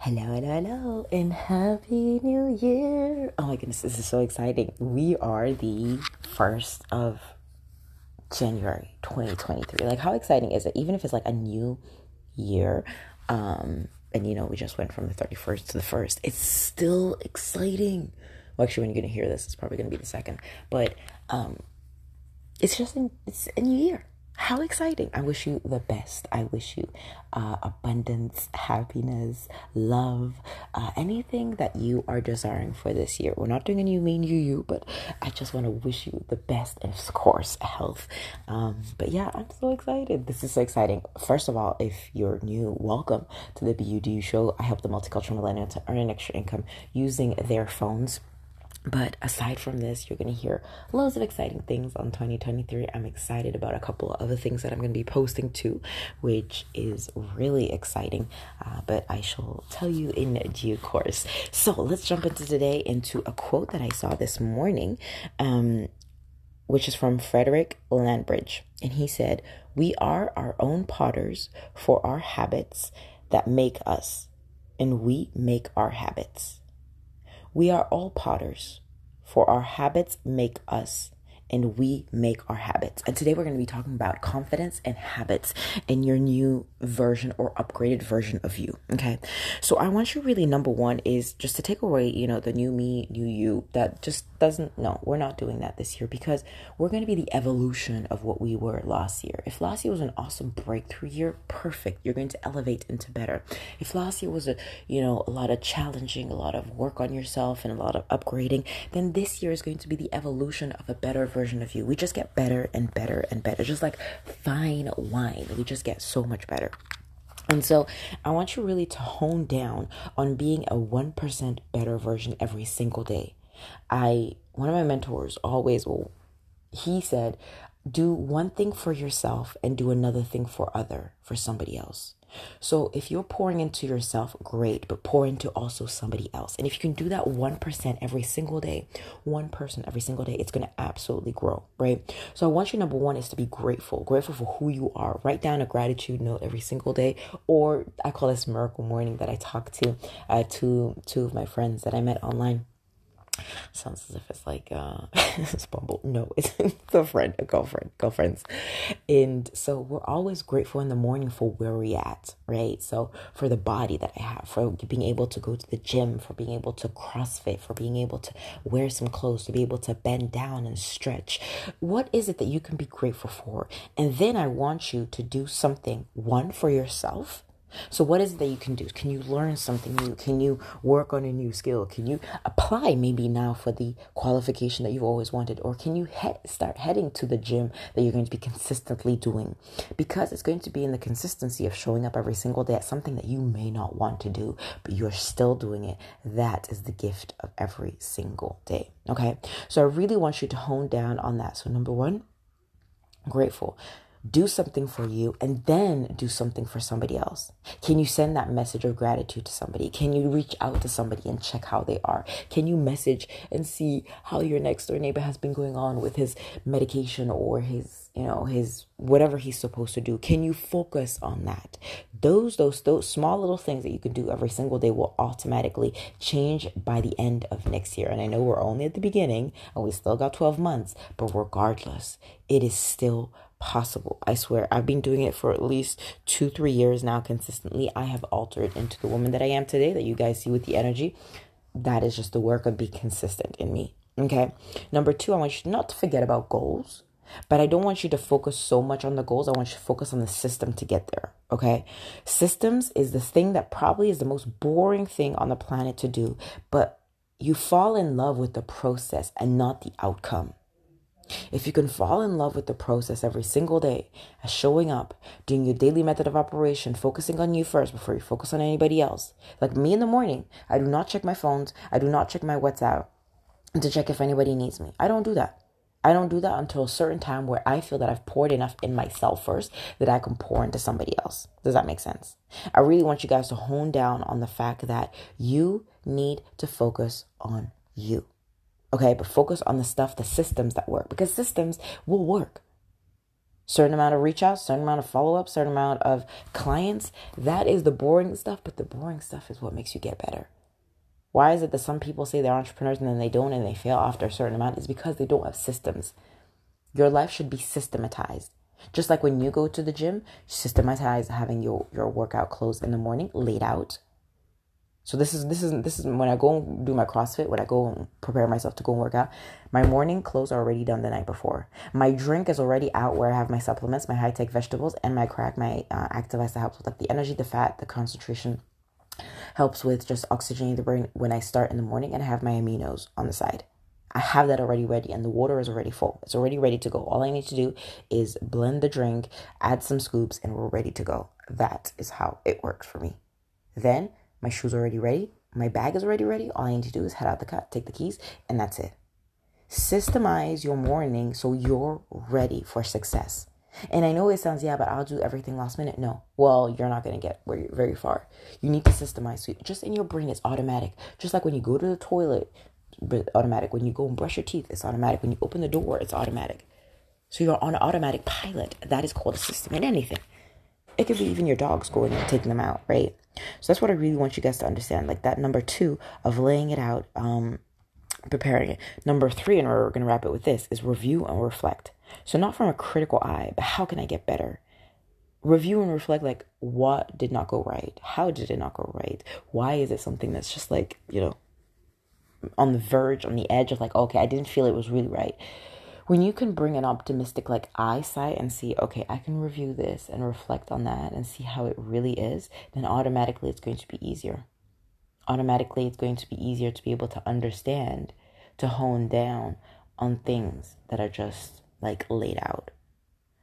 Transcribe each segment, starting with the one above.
Hello, hello, hello, and happy new year. Oh my goodness, this is so exciting. We are the first of January 2023. Like, how exciting is it? Even if it's like a new year, um, and you know, we just went from the 31st to the 1st, it's still exciting. Well, actually, when you're gonna hear this, it's probably gonna be the second, but um, it's just it's a new year how exciting. I wish you the best. I wish you uh, abundance, happiness, love, uh, anything that you are desiring for this year. We're not doing a new me, new you, but I just want to wish you the best and, of course, health. Um, but yeah, I'm so excited. This is so exciting. First of all, if you're new, welcome to the BUDU show. I help the multicultural millennial to earn an extra income using their phones but aside from this, you're going to hear loads of exciting things on 2023. I'm excited about a couple of other things that I'm going to be posting too, which is really exciting. Uh, but I shall tell you in due course. So let's jump into today into a quote that I saw this morning, um, which is from Frederick Langbridge. And he said, We are our own potters for our habits that make us, and we make our habits. We are all potters, for our habits make us and we make our habits. And today we're going to be talking about confidence and habits in your new version or upgraded version of you. Okay. So I want you really, number one, is just to take away, you know, the new me, new you that just doesn't, no, we're not doing that this year because we're going to be the evolution of what we were last year. If last year was an awesome breakthrough year, perfect. You're going to elevate into better. If last year was a, you know, a lot of challenging, a lot of work on yourself and a lot of upgrading, then this year is going to be the evolution of a better version of you. We just get better and better and better. Just like fine wine, we just get so much better. And so I want you really to hone down on being a 1% better version every single day. I one of my mentors always will he said, do one thing for yourself and do another thing for other for somebody else. So if you're pouring into yourself, great, but pour into also somebody else. And if you can do that 1% every single day, one person every single day, it's going to absolutely grow, right? So I want you, number one, is to be grateful, grateful for who you are. Write down a gratitude note every single day, or I call this miracle morning that I talk to uh, two, two of my friends that I met online sounds as if it's like uh it's bumble. No it's the friend a girlfriend girlfriends. And so we're always grateful in the morning for where we're at right? So for the body that i have for being able to go to the gym for being able to crossfit for being able to wear some clothes to be able to bend down and stretch. What is it that you can be grateful for? And then i want you to do something one for yourself so, what is it that you can do? Can you learn something new? Can you work on a new skill? Can you apply maybe now for the qualification that you've always wanted? Or can you he- start heading to the gym that you're going to be consistently doing? Because it's going to be in the consistency of showing up every single day at something that you may not want to do, but you're still doing it. That is the gift of every single day. Okay. So, I really want you to hone down on that. So, number one, grateful do something for you and then do something for somebody else? Can you send that message of gratitude to somebody? Can you reach out to somebody and check how they are? Can you message and see how your next door neighbor has been going on with his medication or his, you know, his whatever he's supposed to do? Can you focus on that? Those those those small little things that you can do every single day will automatically change by the end of next year. And I know we're only at the beginning and we still got 12 months, but regardless, it is still possible. I swear, I've been doing it for at least two, three years now consistently. I have altered into the woman that I am today, that you guys see with the energy. That is just the work of being consistent in me. Okay. Number two, I want you not to forget about goals, but I don't want you to focus so much on the goals. I want you to focus on the system to get there. Okay. Systems is the thing that probably is the most boring thing on the planet to do, but you fall in love with the process and not the outcome. If you can fall in love with the process every single day, as showing up, doing your daily method of operation, focusing on you first before you focus on anybody else. Like me in the morning, I do not check my phones, I do not check my WhatsApp to check if anybody needs me. I don't do that. I don't do that until a certain time where I feel that I've poured enough in myself first that I can pour into somebody else. Does that make sense? I really want you guys to hone down on the fact that you need to focus on you. Okay, but focus on the stuff, the systems that work, because systems will work. certain amount of reach out, certain amount of follow up, certain amount of clients. That is the boring stuff, but the boring stuff is what makes you get better. Why is it that some people say they're entrepreneurs and then they don't and they fail after a certain amount? Is because they don't have systems. Your life should be systematized. Just like when you go to the gym, systematize having your, your workout clothes in the morning laid out. So this is this is this is when I go and do my CrossFit, when I go and prepare myself to go and work out, my morning clothes are already done the night before. My drink is already out where I have my supplements, my high tech vegetables, and my crack, my uh, Activise that helps with like the energy, the fat, the concentration, helps with just oxygenating the brain when I start in the morning, and I have my aminos on the side. I have that already ready and the water is already full. It's already ready to go. All I need to do is blend the drink, add some scoops, and we're ready to go. That is how it works for me. Then my shoes are already ready. My bag is already ready. All I need to do is head out the cut, take the keys, and that's it. Systemize your morning so you're ready for success. And I know it sounds, yeah, but I'll do everything last minute. No. Well, you're not going to get very, very far. You need to systemize. So just in your brain, it's automatic. Just like when you go to the toilet, automatic. When you go and brush your teeth, it's automatic. When you open the door, it's automatic. So you're on an automatic pilot. That is called a system in anything. It could be even your dogs going and taking them out, right? So that's what I really want you guys to understand. Like that number two of laying it out, um, preparing it. Number three, and we're going to wrap it with this, is review and reflect. So not from a critical eye, but how can I get better? Review and reflect like what did not go right? How did it not go right? Why is it something that's just like, you know, on the verge, on the edge of like, okay, I didn't feel it was really right. When you can bring an optimistic like eyesight and see, okay, I can review this and reflect on that and see how it really is, then automatically it's going to be easier. Automatically it's going to be easier to be able to understand, to hone down on things that are just like laid out.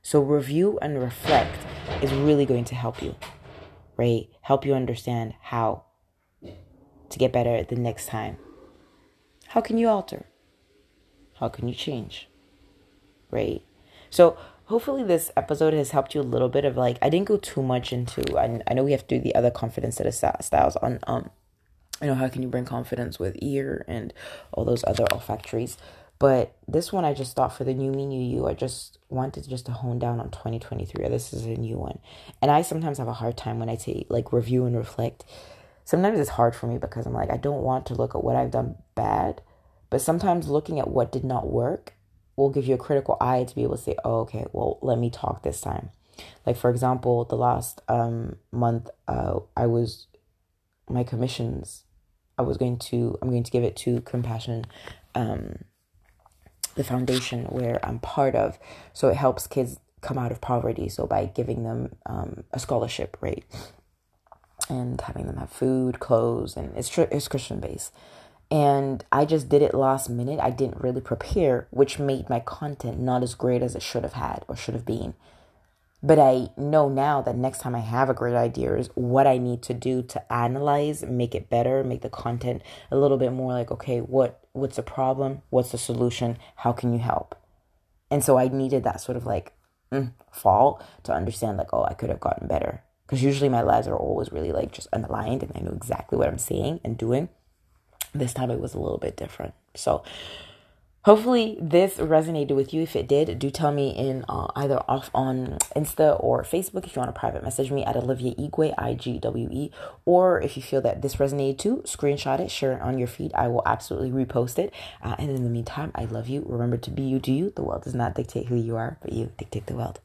So review and reflect is really going to help you, right? Help you understand how to get better the next time how can you alter? How can you change? Right? So, hopefully, this episode has helped you a little bit of like, I didn't go too much into, I, I know we have to do the other confidence set of styles on, um, you know, how can you bring confidence with ear and all those other olfactories. But this one, I just thought for the new me, new you, I just wanted just to hone down on 2023. This is a new one. And I sometimes have a hard time when I say like review and reflect sometimes it's hard for me because I'm like, I don't want to look at what I've done bad, but sometimes looking at what did not work will give you a critical eye to be able to say, oh, okay, well, let me talk this time. Like, for example, the last um, month, uh, I was, my commissions, I was going to, I'm going to give it to Compassion, um, the foundation where I'm part of. So it helps kids come out of poverty. So by giving them um, a scholarship, right? and having them have food, clothes, and it's it's Christian based. And I just did it last minute. I didn't really prepare, which made my content not as great as it should have had or should have been. But I know now that next time I have a great idea is what I need to do to analyze, make it better, make the content a little bit more like, okay, what what's the problem? What's the solution? How can you help? And so I needed that sort of like mm, fall to understand like, oh, I could have gotten better because usually my lives are always really like just unaligned and I know exactly what I'm saying and doing. This time it was a little bit different. So hopefully this resonated with you. If it did, do tell me in uh, either off on Insta or Facebook if you want to private message me at Olivia Igwe, I G W E. Or if you feel that this resonated too, screenshot it, share it on your feed. I will absolutely repost it. Uh, and in the meantime, I love you. Remember to be you, do you. The world does not dictate who you are, but you dictate the world.